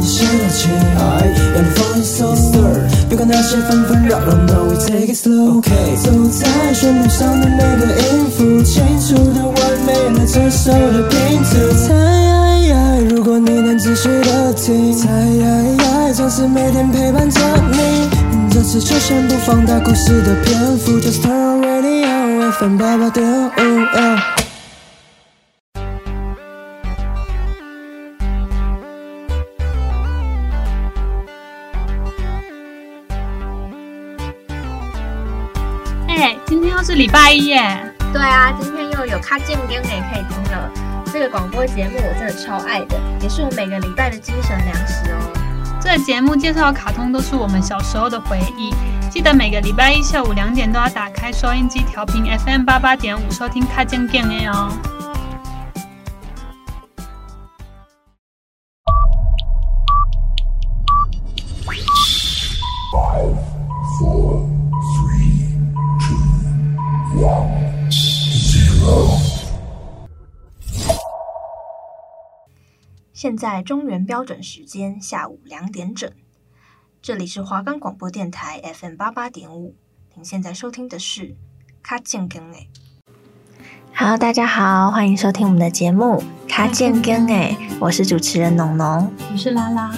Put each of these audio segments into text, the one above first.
现在起，I'm falling so slow，别管那些纷纷扰扰，No we take it slow，ok。走在旋律上的每个音符，清楚的完美了这首的拼图。猜，如果你能仔细的听，猜，总是每天陪伴着你。这次就先不放大故事的篇幅，Just turn on radio，FM 八八点五。礼拜一耶，对啊，今天又有卡健根也可以听了。这个广播节目我真的超爱的，也是我每个礼拜的精神粮食哦。这个节目介绍的卡通都是我们小时候的回忆，记得每个礼拜一下午两点都要打开收音机调频 FM 八八点五收听卡健根哦。现在中原标准时间下午两点整，这里是华冈广播电台 FM 八八点五。您现在收听的是卡健根诶。Hello，大家好，欢迎收听我们的节目卡健根诶。我是主持人农农，我是拉拉。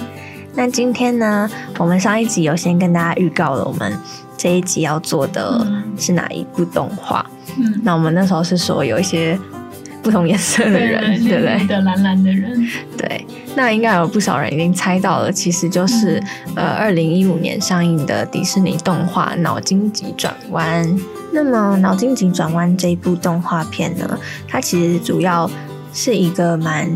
那今天呢，我们上一集有先跟大家预告了，我们这一集要做的是哪一部动画？嗯，那我们那时候是说有一些。不同颜色的人，对不对？的蓝蓝的人，对。那应该有不少人已经猜到了，其实就是、嗯、呃，二零一五年上映的迪士尼动画《脑筋急转弯》。那么，《脑筋急转弯》这一部动画片呢，它其实主要是一个蛮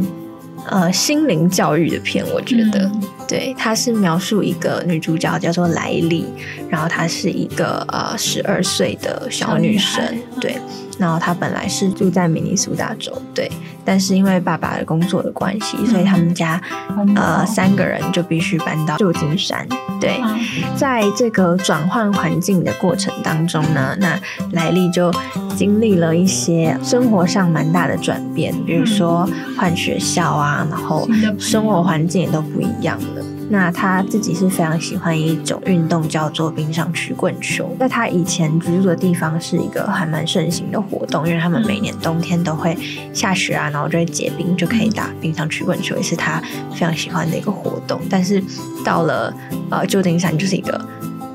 呃心灵教育的片，我觉得。嗯、对，它是描述一个女主角叫做莱莉，然后她是一个呃十二岁的小女生，对。然后他本来是住在明尼苏达州，对，但是因为爸爸的工作的关系，所以他们家、嗯、呃三个人就必须搬到旧金山。对，嗯、在这个转换环境的过程当中呢，那莱利就经历了一些生活上蛮大的转变，比如说换学校啊，然后生活环境也都不一样了。那他自己是非常喜欢一种运动，叫做冰上曲棍球。在他以前居住的地方是一个还蛮盛行的活动，因为他们每年冬天都会下雪啊，然后就会结冰，就可以打冰上曲棍球，也是他非常喜欢的一个活动。但是到了呃旧金山，就是一个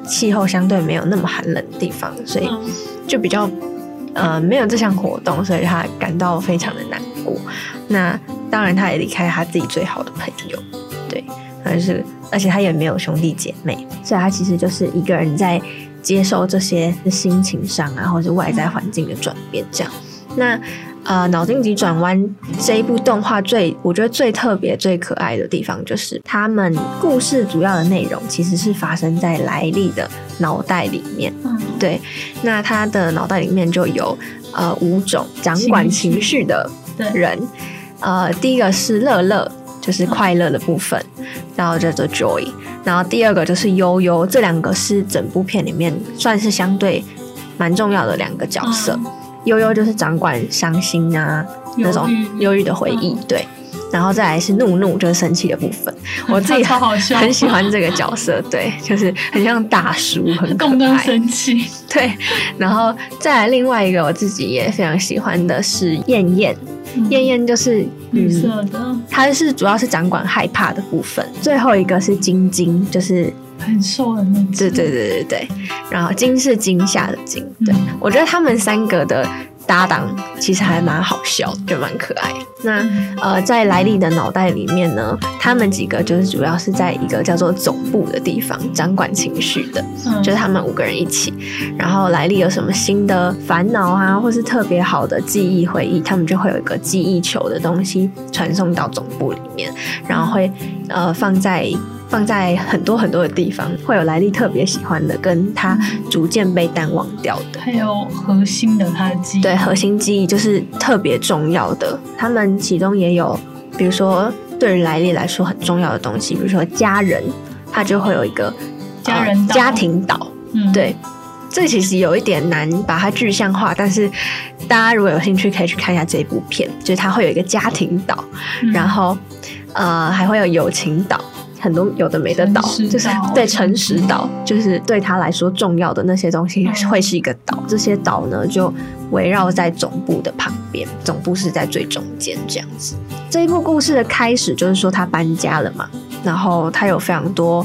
气候相对没有那么寒冷的地方，所以就比较呃没有这项活动，所以他感到非常的难过。那当然，他也离开他自己最好的朋友，对。但是，而且他也没有兄弟姐妹，所以他其实就是一个人在接受这些心情上啊，或者外在环境的转变这样。那呃，脑筋急转弯这一部动画最，我觉得最特别、最可爱的地方，就是他们故事主要的内容其实是发生在莱利的脑袋里面。对，那他的脑袋里面就有呃五种掌管情绪的人，呃，第一个是乐乐。就是快乐的部分，然后叫做 Joy，然后第二个就是悠悠，这两个是整部片里面算是相对蛮重要的两个角色。忧忧就是掌管伤心啊那种忧郁的回忆，对，然后再来是怒怒，就是生气的部分。我自己 很喜欢这个角色，对，就是很像大叔，很可爱，生气，对，然后再来另外一个我自己也非常喜欢的是燕燕。燕燕就是绿色的，它是主要是掌管害怕的部分。最后一个是晶晶，就是很瘦的那种。对对对对对，然后惊是惊吓的惊。对，我觉得他们三个的。搭档其实还蛮好笑，就蛮可爱。那呃，在莱利的脑袋里面呢，他们几个就是主要是在一个叫做总部的地方掌管情绪的，嗯、就是他们五个人一起。然后莱利有什么新的烦恼啊，或是特别好的记忆回忆，他们就会有一个记忆球的东西传送到总部里面，然后会呃放在。放在很多很多的地方，会有莱利特别喜欢的，跟他逐渐被淡忘掉的，还有核心的他的记忆。对，核心记忆就是特别重要的。他们其中也有，比如说对于莱利来说很重要的东西，比如说家人，他就会有一个家人、呃、家庭岛。嗯，对。这其实有一点难把它具象化，但是大家如果有兴趣，可以去看一下这部片，就是它会有一个家庭岛，嗯、然后呃还会有友情岛。很多有的没的岛，就是对诚实岛，就是对他来说重要的那些东西会是一个岛。这些岛呢，就围绕在总部的旁边，总部是在最中间这样子。这一部故事的开始就是说他搬家了嘛，然后他有非常多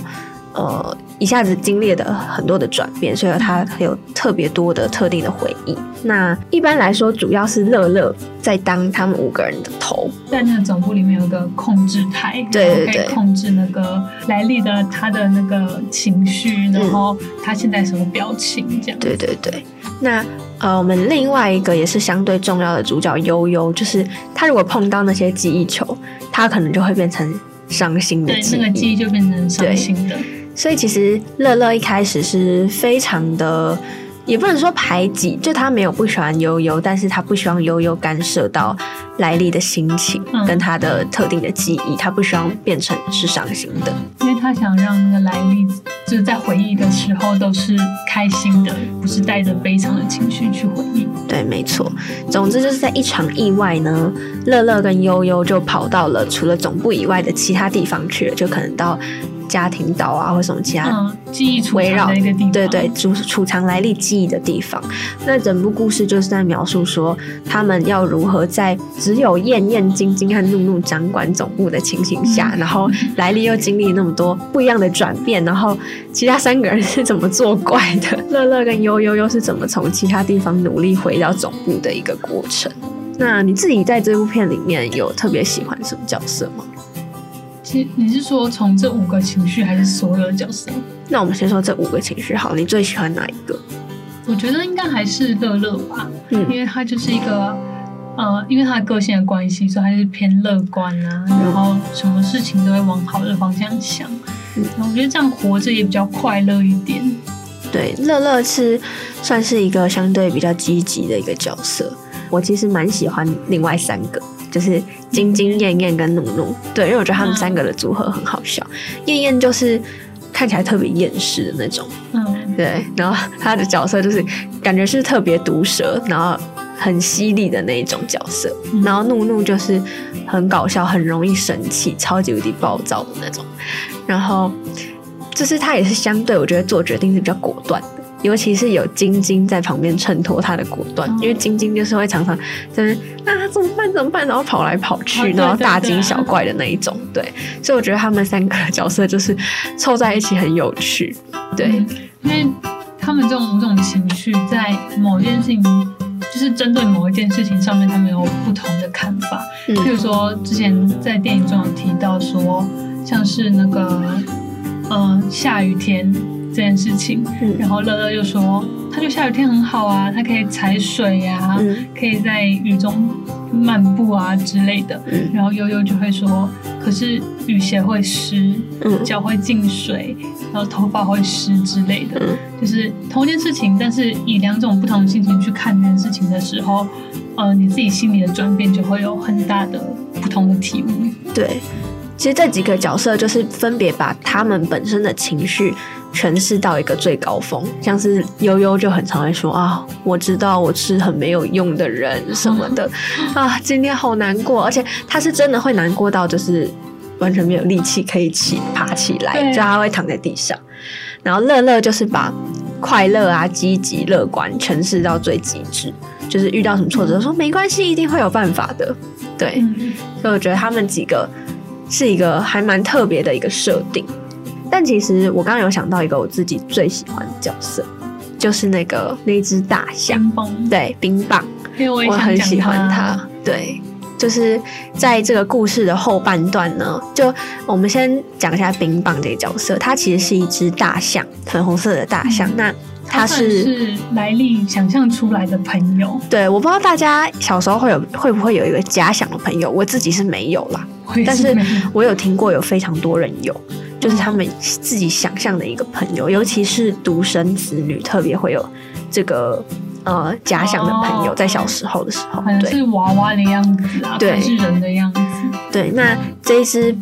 呃。一下子经历的很多的转变，所以他有特别多的特定的回忆。那一般来说，主要是乐乐在当他们五个人的头，在那个总部里面有个控制台，对对对，可以控制那个莱莉的他的那个情绪，然后他现在什么表情这样。对对对。那呃，我们另外一个也是相对重要的主角悠悠，就是他如果碰到那些记忆球，他可能就会变成伤心的记忆，那个记忆就变成伤心的。所以其实乐乐一开始是非常的，也不能说排挤，就他没有不喜欢悠悠，但是他不希望悠悠干涉到莱利的心情跟他的特定的记忆，他不希望变成是伤心的，因为他想让那个莱莉就是在回忆的时候都是开心的，不是带着悲伤的情绪去回忆。对，没错。总之就是在一场意外呢，乐乐跟悠悠就跑到了除了总部以外的其他地方去了，就可能到。家庭岛啊，或什么其他记忆围绕的一个地方，对对，储储藏来历记忆的地方。那整部故事就是在描述说，他们要如何在只有燕燕、晶晶和怒怒掌管总部的情形下，嗯、然后来历又经历那么多不一样的转变，然后其他三个人是怎么作怪的，乐乐跟悠悠又是怎么从其他地方努力回到总部的一个过程。那你自己在这部片里面有特别喜欢什么角色吗？你是说从这五个情绪，还是所有的角色？那我们先说这五个情绪好，你最喜欢哪一个？我觉得应该还是乐乐吧，嗯，因为他就是一个，呃，因为他的个性的关系，所以还是偏乐观啊，然后什么事情都会往好的方向想，嗯，我觉得这样活着也比较快乐一点。对，乐乐是算是一个相对比较积极的一个角色，我其实蛮喜欢另外三个。就是晶晶、燕燕跟怒怒，对，因为我觉得他们三个的组合很好笑。燕燕就是看起来特别厌世的那种，嗯，对，然后他的角色就是感觉是特别毒舌，然后很犀利的那一种角色。然后怒怒就是很搞笑，很容易生气，超级无敌暴躁的那种。然后就是他也是相对，我觉得做决定是比较果断的。尤其是有晶晶在旁边衬托他的果断，因为晶晶就是会常常在那啊怎么办怎么办，然后跑来跑去，然后大惊小怪的那一种，对，所以我觉得他们三个角色就是凑在一起很有趣，对，因为他们这种这种情绪在某件事情，就是针对某一件事情上面，他们有不同的看法。譬如说之前在电影中有提到说，像是那个嗯下雨天。这件事情，嗯、然后乐乐就说，他就下雨天很好啊，他可以踩水呀、啊，嗯、可以在雨中漫步啊之类的。嗯、然后悠悠就会说，可是雨鞋会湿，嗯、脚会进水，然后头发会湿之类的。嗯、就是同一件事情，但是以两种不同的心情去看这件事情的时候，呃，你自己心里的转变就会有很大的不同的体悟。对，其实这几个角色就是分别把他们本身的情绪。诠释到一个最高峰，像是悠悠就很常会说啊，我知道我是很没有用的人什么的 啊，今天好难过，而且他是真的会难过到就是完全没有力气可以起爬起来，就他会躺在地上。然后乐乐就是把快乐啊、积极、乐观诠释到最极致，就是遇到什么挫折说没关系，一定会有办法的。对，嗯、所以我觉得他们几个是一个还蛮特别的一个设定。但其实我刚刚有想到一个我自己最喜欢的角色，就是那个那只大象，冰对，冰棒，因为我，我很喜欢它。对，就是在这个故事的后半段呢，就我们先讲一下冰棒这个角色，它其实是一只大象，粉红色的大象。嗯、那它是是来历想象出来的朋友。对，我不知道大家小时候会有会不会有一个假想的朋友，我自己是没有啦，是但是我有听过有非常多人有。就是他们自己想象的一个朋友，尤其是独生子女，特别会有这个呃假想的朋友，在小时候的时候，对，是娃娃的样子啊，对，是人的样子。对，那这一只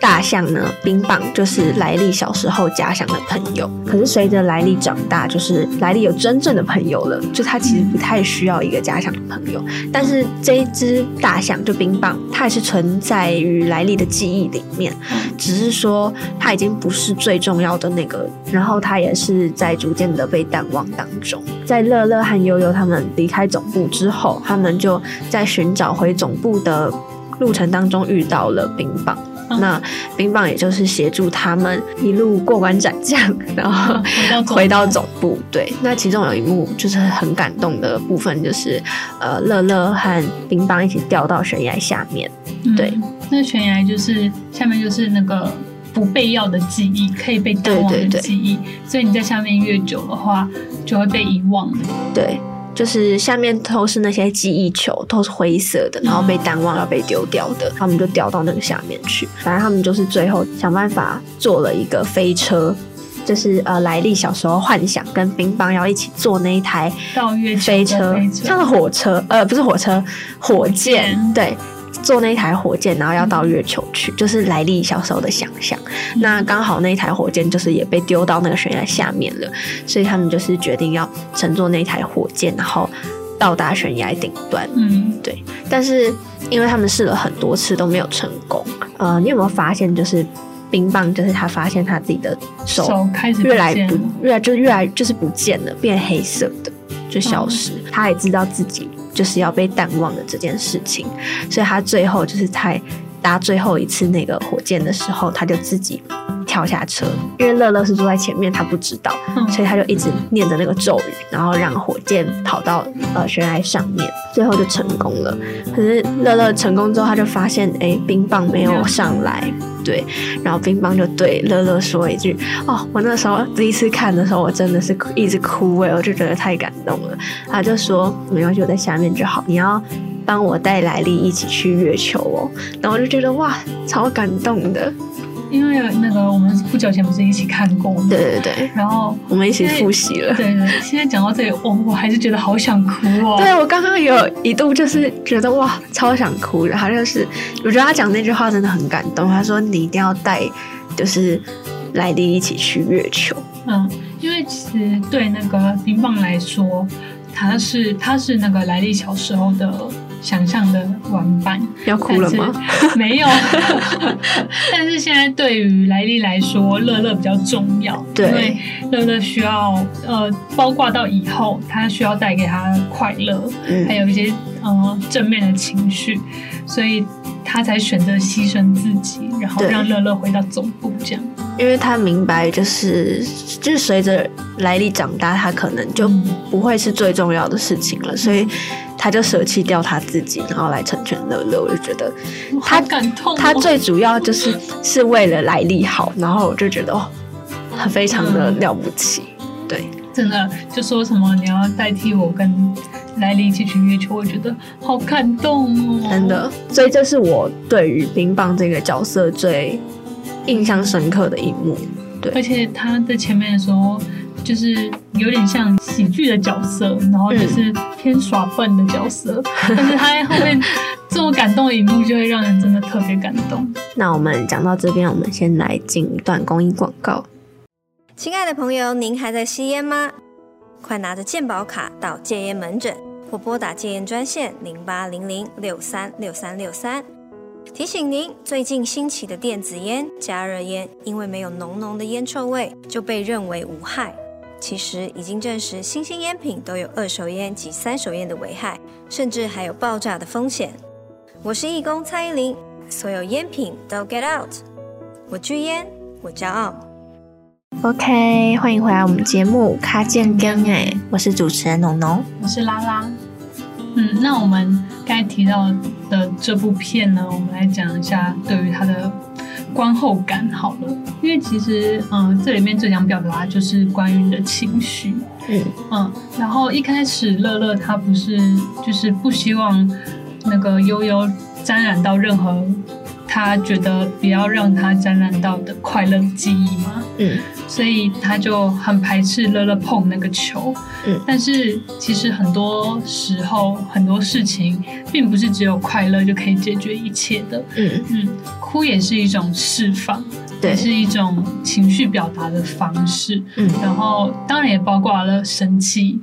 大象呢，冰棒就是莱利小时候假想的朋友。可是随着莱利长大，就是莱利有真正的朋友了，就他其实不太需要一个假想的朋友。但是这一只大象就冰棒，它还是存在于莱利的记忆里面，只是说它已经不是最重要的那个。然后它也是在逐渐的被淡忘当中。在乐乐和悠悠他们离开总部之后，他们就在寻找回总部的路程当中遇到了冰棒。那冰棒也就是协助他们一路过关斩将，然后回到总部。对，那其中有一幕就是很感动的部分，就是呃，乐乐和冰棒一起掉到悬崖下面。对，嗯、那悬崖就是下面就是那个不被要的记忆，可以被淡忘的记忆。对对对，所以你在下面越久的话，就会被遗忘。对。就是下面都是那些记忆球，都是灰色的，然后被淡忘要被丢掉的，他们就掉到那个下面去。反正他们就是最后想办法做了一个飞车，就是呃莱利小时候幻想跟冰棒要一起坐那一台飞车飞车，像是火车，呃不是火车，火箭，对。坐那一台火箭，然后要到月球去，嗯、就是莱利小时候的想象。嗯、那刚好那一台火箭就是也被丢到那个悬崖下面了，所以他们就是决定要乘坐那台火箭，然后到达悬崖顶端。嗯，对。但是因为他们试了很多次都没有成功。呃，你有没有发现，就是冰棒，就是他发现他自己的手开始越来不越来就越来就是不见了，变黑色的就消失。嗯、他也知道自己。就是要被淡忘的这件事情，所以他最后就是在搭最后一次那个火箭的时候，他就自己跳下车，因为乐乐是坐在前面，他不知道，所以他就一直念着那个咒语，然后让火箭跑到呃悬崖上面，最后就成功了。可是乐乐成功之后，他就发现哎、欸，冰棒没有上来。对，然后冰棒就对乐乐说一句：“哦，我那时候第一次看的时候，我真的是一直哭哎，我就觉得太感动了。”他就说：“没关系，我在下面就好，你要帮我带莱莉一起去月球哦。”然后我就觉得哇，超感动的。因为那个我们不久前不是一起看过吗？对对对，然后我们一起复习了。对对，现在讲到这里，我我还是觉得好想哭哦。对，我刚刚有一度就是觉得哇，超想哭。然后就是我觉得他讲那句话真的很感动。他说：“你一定要带，就是莱莉一起去月球。”嗯，因为其实对那个冰棒来说，他是他是那个莱莉小时候的。想象的玩伴要哭了吗？没有，但是现在对于莱莉来说，乐乐比较重要，对，因为乐乐需要呃，包括到以后，他需要带给他快乐，嗯、还有一些呃正面的情绪，所以他才选择牺牲自己，然后让乐乐回到总部这样。因为他明白，就是就是随着莱莉长大，他可能就不会是最重要的事情了，嗯、所以。他就舍弃掉他自己，然后来成全乐乐。我就觉得他感动、哦，他最主要就是是为了莱莉好。然后我就觉得哦，他非常的了不起。嗯、对，真的就说什么你要代替我跟莱利一起去月球，我觉得好感动哦。真的，所以这是我对于冰棒这个角色最印象深刻的一幕。对，而且他在前面的时候。就是有点像喜剧的角色，然后就是偏耍笨的角色，嗯、但是他在后面这么感动的一幕，就会让人真的特别感动。那我们讲到这边，我们先来进一段公益广告。亲爱的朋友，您还在吸烟吗？快拿着健保卡到戒烟门诊，或拨打戒烟专线零八零零六三六三六三。提醒您，最近兴起的电子烟、加热烟，因为没有浓浓的烟臭味，就被认为无害。其实已经证实，新兴烟品都有二手烟及三手烟的危害，甚至还有爆炸的风险。我是义工蔡依林，所有烟品都 get out。我拒烟，我骄傲。OK，欢迎回来我们节目卡健更诶，我是主持人农农，我是拉拉。嗯，那我们刚才提到的这部片呢，我们来讲一下对于它的。观后感好了，因为其实，嗯、呃，这里面最想表达就是关于的情绪，嗯嗯，然后一开始乐乐他不是就是不希望那个悠悠沾染到任何他觉得不要让他沾染到的快乐记忆吗？嗯，所以他就很排斥乐乐碰那个球。嗯，但是其实很多时候很多事情并不是只有快乐就可以解决一切的。嗯嗯，哭也是一种释放，也是一种情绪表达的方式。嗯，然后当然也包括了生气、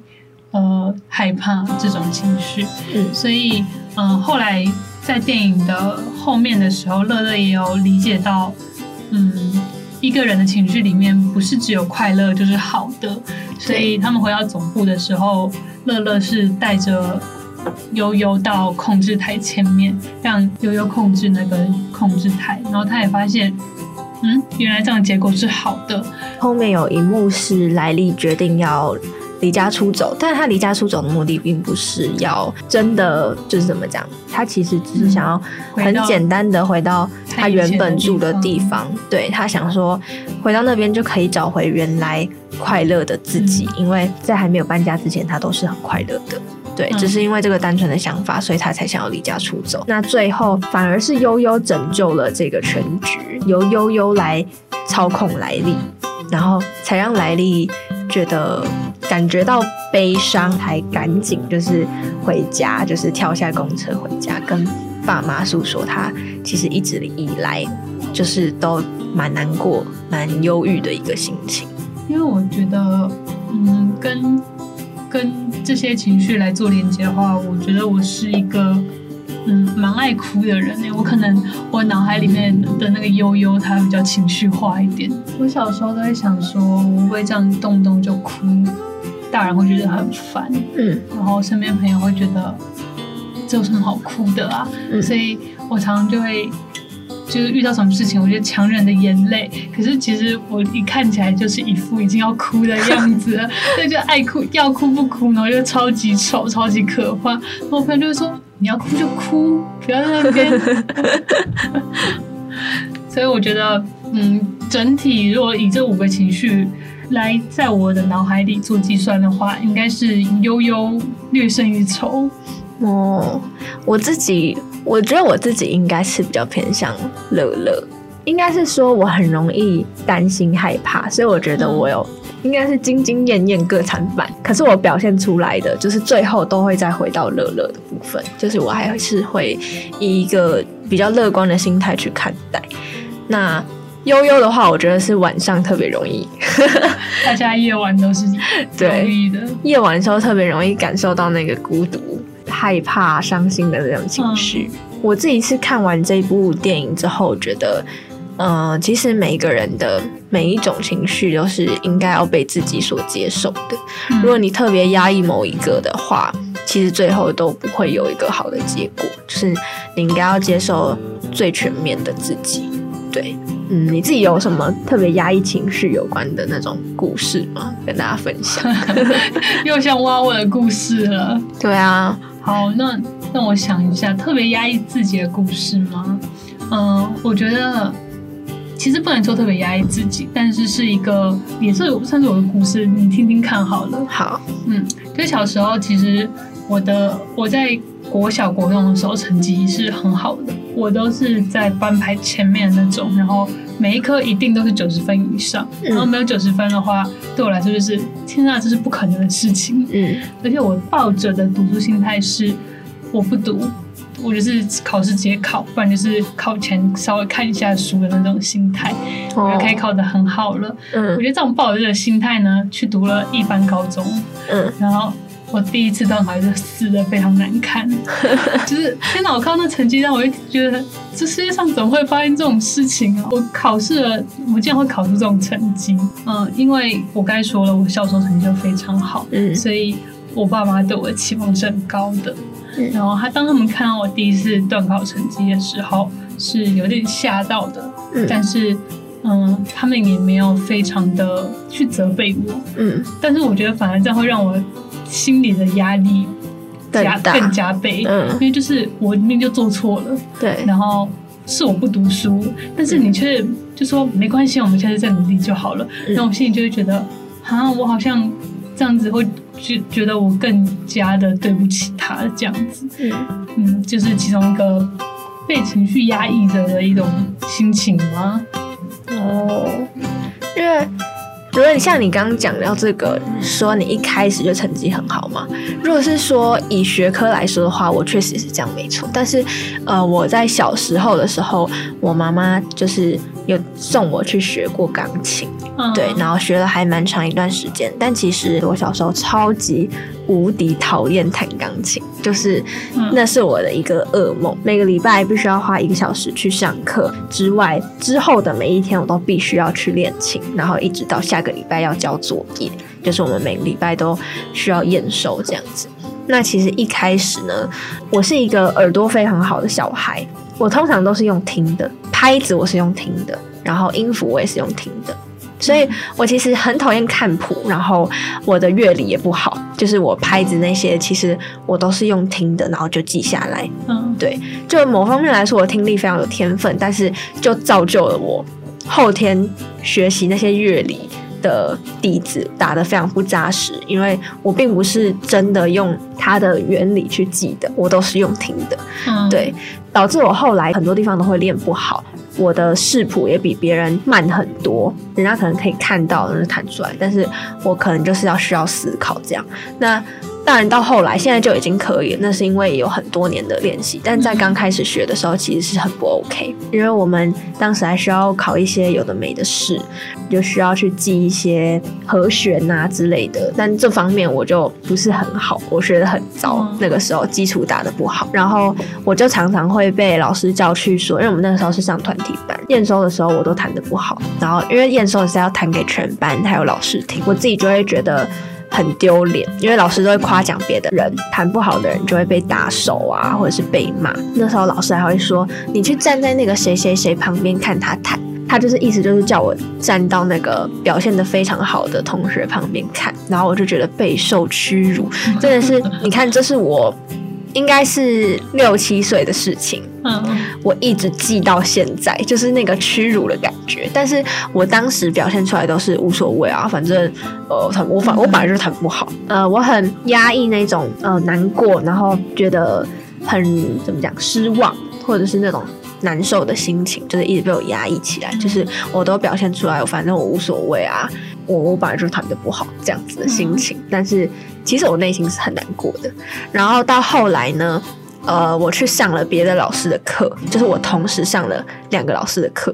呃害怕这种情绪。嗯，所以嗯、呃、后来在电影的后面的时候，乐乐也有理解到，嗯。一个人的情绪里面不是只有快乐就是好的，所以他们回到总部的时候，乐乐是带着悠悠到控制台前面，让悠悠控制那个控制台，然后他也发现，嗯，原来这样的结果是好的。后面有一幕是莱利决定要。离家出走，但是他离家出走的目的并不是要真的就是怎么讲，他其实只是想要很简单的回到他原本住的地方，对，他想说回到那边就可以找回原来快乐的自己，因为在还没有搬家之前，他都是很快乐的，对，只是因为这个单纯的想法，所以他才想要离家出走。那最后反而是悠悠拯救了这个全局，由悠悠来操控莱利，然后才让莱利觉得。感觉到悲伤，还赶紧就是回家，就是跳下公车回家，跟爸妈诉说他其实一直以来就是都蛮难过、蛮忧郁的一个心情。因为我觉得，嗯，跟跟这些情绪来做连接的话，我觉得我是一个嗯蛮爱哭的人呢。我可能我脑海里面的那个悠悠，他比较情绪化一点。我小时候都会想说，我不会这样动不动就哭。大人会觉得很烦，嗯，然后身边朋友会觉得这有什么好哭的啊？嗯，所以我常常就会就是遇到什么事情，我就强忍的眼泪。可是其实我一看起来就是一副已经要哭的样子了，所以就爱哭要哭不哭，然后就超级丑、超级可怕。我朋友就会说：“你要哭就哭，不要在那边。”所以我觉得，嗯，整体如果以这五个情绪。来，在我的脑海里做计算的话，应该是悠悠略胜一筹。哦，我自己，我觉得我自己应该是比较偏向乐乐，应该是说我很容易担心害怕，所以我觉得我有应该是兢兢业业各残版。可是我表现出来的就是最后都会再回到乐乐的部分，就是我还是会以一个比较乐观的心态去看待。那。悠悠的话，我觉得是晚上特别容易，大家夜晚都是对的。夜晚的时候特别容易感受到那个孤独、害怕、伤心的那种情绪。嗯、我自己是看完这部电影之后，觉得，嗯、呃，其实每一个人的每一种情绪都是应该要被自己所接受的。嗯、如果你特别压抑某一个的话，其实最后都不会有一个好的结果。就是你应该要接受最全面的自己，对。嗯，你自己有什么特别压抑情绪有关的那种故事吗？跟大家分享。又像挖我的故事了。对啊，好，那让我想一下，特别压抑自己的故事吗？嗯、呃，我觉得其实不能说特别压抑自己，但是是一个也是算是我的故事，你听听看好了。好，嗯，就小时候其实我的我在。国小国中的时候成绩是很好的，我都是在班排前面的那种，然后每一科一定都是九十分以上，然后没有九十分的话，对我来说就是天啊，这是不可能的事情。嗯，而且我抱着的读书心态是，我不读，我就是考试直接考，不然就是考前稍微看一下书的那种心态，我就可以考得很好了。嗯，我觉得这种抱着这个心态呢，去读了一般高中，嗯，然后。我第一次段考就死的非常难看，就是天哪！我看到那成绩单，我就觉得这世界上怎么会发生这种事情啊？我考试了，我竟然会考出这种成绩。嗯，因为我刚才说了，我小时候成绩就非常好，嗯，所以我爸妈对我的期望是很高的。嗯，然后他当他们看到我第一次段考成绩的时候，是有点吓到的。嗯，但是嗯，他们也没有非常的去责备我。嗯，但是我觉得反而这样会让我。心理的压力加更加倍，嗯，因为就是我明明就做错了，对，然后是我不读书，但是你却就说没关系，我们下次再努力就好了。然后我心里就会觉得，啊，我好像这样子会觉觉得我更加的对不起他这样子，嗯嗯，就是其中一个被情绪压抑着的一种心情吗？哦，因为。如果你像你刚刚讲到这个，说你一开始就成绩很好嘛？如果是说以学科来说的话，我确实是这样没错。但是，呃，我在小时候的时候，我妈妈就是有送我去学过钢琴，嗯、对，然后学了还蛮长一段时间。但其实我小时候超级无敌讨厌弹钢琴，就是那是我的一个噩梦。每个礼拜必须要花一个小时去上课之外，之后的每一天我都必须要去练琴，然后一直到下。个礼拜要交作业，就是我们每个礼拜都需要验收这样子。那其实一开始呢，我是一个耳朵非常好的小孩，我通常都是用听的，拍子我是用听的，然后音符我也是用听的，所以我其实很讨厌看谱，然后我的乐理也不好，就是我拍子那些其实我都是用听的，然后就记下来。嗯，对，就某方面来说，我听力非常有天分，但是就造就了我后天学习那些乐理的底子打得非常不扎实，因为我并不是真的用它的原理去记的，我都是用听的，嗯、对，导致我后来很多地方都会练不好，我的视谱也比别人慢很多，人家可能可以看到，就是弹出来，但是我可能就是要需要思考这样，那。当然，到后来现在就已经可以了，那是因为有很多年的练习。但在刚开始学的时候，其实是很不 OK，因为我们当时还需要考一些有的没的试，就需要去记一些和弦啊之类的。但这方面我就不是很好，我学的很糟。那个时候基础打的不好，然后我就常常会被老师叫去说，因为我们那个时候是上团体班，验收的时候我都弹的不好。然后因为验收是要弹给全班还有老师听，我自己就会觉得。很丢脸，因为老师都会夸奖别的人，弹不好的人就会被打手啊，或者是被骂。那时候老师还会说：“你去站在那个谁谁谁旁边看他弹。”他就是意思就是叫我站到那个表现得非常好的同学旁边看，然后我就觉得备受屈辱，真的是，你看，这是我。应该是六七岁的事情，嗯，我一直记到现在，就是那个屈辱的感觉。但是我当时表现出来都是无所谓啊，反正呃，弹我反我本来就是弹不好，呃，我很压抑那种呃难过，然后觉得很怎么讲失望，或者是那种难受的心情，就是一直被我压抑起来，就是我都表现出来，反正我无所谓啊。我我本来就弹的不好，这样子的心情，嗯、但是其实我内心是很难过的。然后到后来呢，呃，我去上了别的老师的课，就是我同时上了两个老师的课。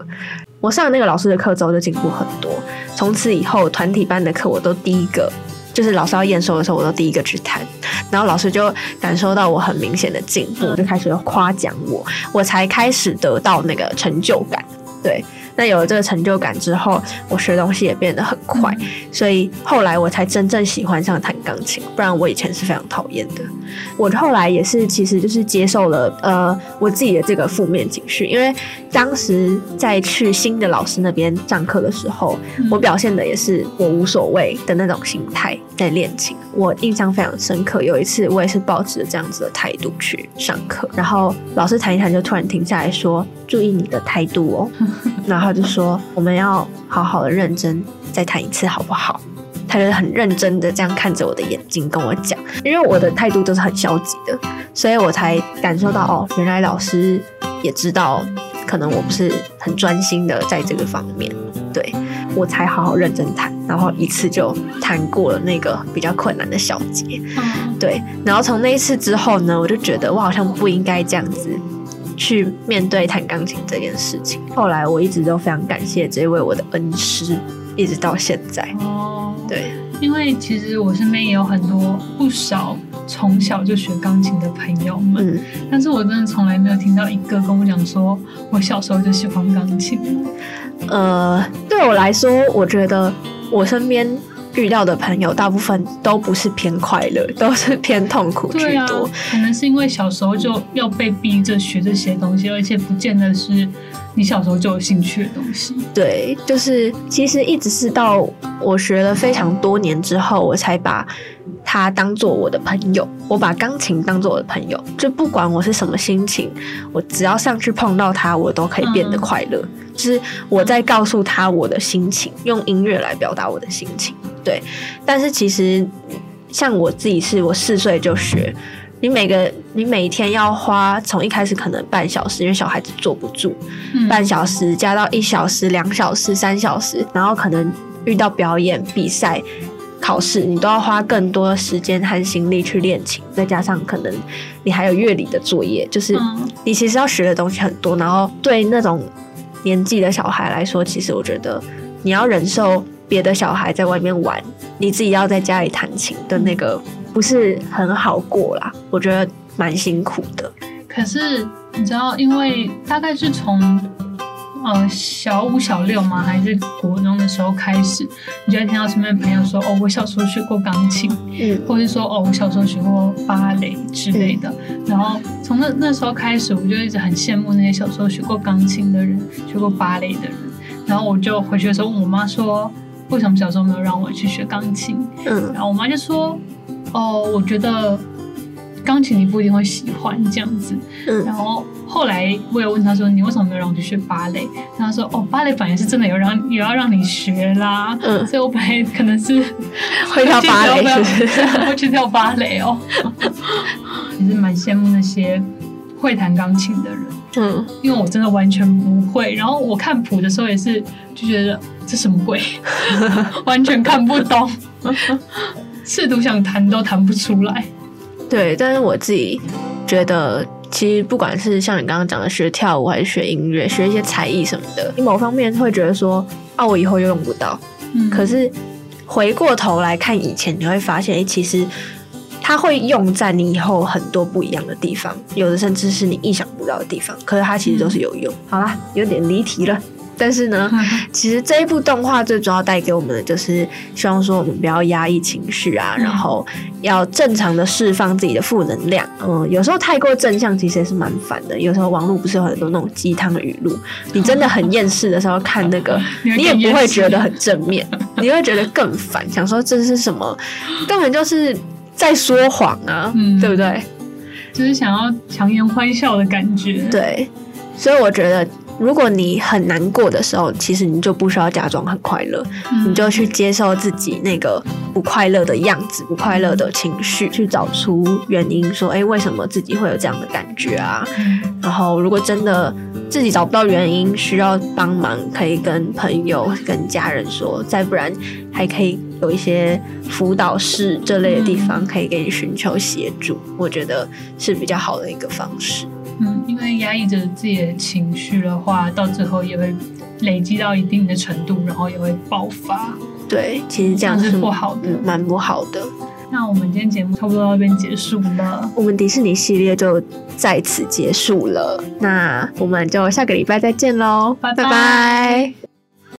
我上了那个老师的课之后就进步很多，从此以后团体班的课我都第一个，就是老师要验收的时候我都第一个去谈，然后老师就感受到我很明显的进步，就开始夸奖我，我才开始得到那个成就感，对。那有了这个成就感之后，我学东西也变得很快，嗯、所以后来我才真正喜欢上弹钢琴。不然我以前是非常讨厌的。我后来也是，其实就是接受了呃我自己的这个负面情绪，因为当时在去新的老师那边上课的时候，嗯、我表现的也是我无所谓的那种心态在练琴。我印象非常深刻，有一次我也是抱着这样子的态度去上课，然后老师弹一弹就突然停下来说：“注意你的态度哦。”然后。他就说：“我们要好好的认真再谈一次，好不好？”他就很认真的这样看着我的眼睛跟我讲，因为我的态度都是很消极的，所以我才感受到哦，原来老师也知道，可能我不是很专心的在这个方面，对，我才好好认真谈，然后一次就谈过了那个比较困难的小节，对，然后从那一次之后呢，我就觉得我好像不应该这样子。去面对弹钢琴这件事情，后来我一直都非常感谢这位我的恩师，一直到现在。哦，对，因为其实我身边也有很多不少从小就学钢琴的朋友们，嗯，但是我真的从来没有听到一个跟我讲说，我小时候就喜欢钢琴。呃，对我来说，我觉得我身边。遇到的朋友大部分都不是偏快乐，都是偏痛苦居多。啊，可能是因为小时候就要被逼着学这些东西，而且不见得是你小时候就有兴趣的东西。对，就是其实一直是到我学了非常多年之后，我才把他当做我的朋友。我把钢琴当做我的朋友，就不管我是什么心情，我只要上去碰到他，我都可以变得快乐。嗯。就是我在告诉他我的心情，用音乐来表达我的心情。对，但是其实像我自己是，我四岁就学。你每个你每天要花从一开始可能半小时，因为小孩子坐不住，嗯、半小时加到一小时、两小时、三小时，然后可能遇到表演、比赛、考试，你都要花更多的时间和心力去练琴，再加上可能你还有乐理的作业，就是你其实要学的东西很多。然后对那种年纪的小孩来说，其实我觉得你要忍受别的小孩在外面玩，你自己要在家里弹琴的那个不是很好过啦。我觉得蛮辛苦的。可是你知道，因为大概是从。呃，小五、小六吗？还是国中的时候开始，你就会听到身边朋友说：“哦，我小时候学过钢琴，嗯，或者是说哦，我小时候学过芭蕾之类的。嗯”然后从那那时候开始，我就一直很羡慕那些小时候学过钢琴的人、学过芭蕾的人。然后我就回去的时候问我妈说：“为什么小时候没有让我去学钢琴？”嗯，然后我妈就说：“哦，我觉得。”钢琴你不一定会喜欢这样子，嗯，然后后来我也问她说，你为什么没有让我去学芭蕾？然后他说哦，芭蕾本来是真的有让有要让你学啦，嗯，所以我本来可能是 会跳芭蕾，会去跳芭蕾哦。其实蛮羡慕那些会弹钢琴的人，嗯，因为我真的完全不会。然后我看谱的时候也是就觉得这什么鬼，完全看不懂，试图想弹都弹不出来。对，但是我自己觉得，其实不管是像你刚刚讲的学跳舞，还是学音乐，学一些才艺什么的，你某方面会觉得说，啊，我以后又用不到。嗯。可是回过头来看以前，你会发现，哎，其实它会用在你以后很多不一样的地方，有的甚至是你意想不到的地方。可是它其实都是有用。嗯。好啦，有点离题了。但是呢，其实这一部动画最主要带给我们的就是希望说我们不要压抑情绪啊，然后要正常的释放自己的负能量。嗯，有时候太过正向其实也是蛮烦的。有时候网络不是有很多那种鸡汤语录，你真的很厌世的时候看那个，你也不会觉得很正面，你会觉得更烦，想说这是什么，根本就是在说谎啊，嗯，对不对？就是想要强颜欢笑的感觉。对，所以我觉得。如果你很难过的时候，其实你就不需要假装很快乐，嗯，你就去接受自己那个不快乐的样子，不快乐的情绪，去找出原因，说，哎，为什么自己会有这样的感觉啊？然后，如果真的自己找不到原因，需要帮忙，可以跟朋友、跟家人说，再不然还可以有一些辅导室这类的地方，可以给你寻求协助，我觉得是比较好的一个方式。嗯，因为压抑着自己的情绪的话，到最后也会累积到一定的程度，然后也会爆发。对，其实这样是不好的，蛮不好的。那我们今天节目差不多到这边结束了，我们迪士尼系列就在此结束了。那我们就下个礼拜再见喽，拜拜。拜拜。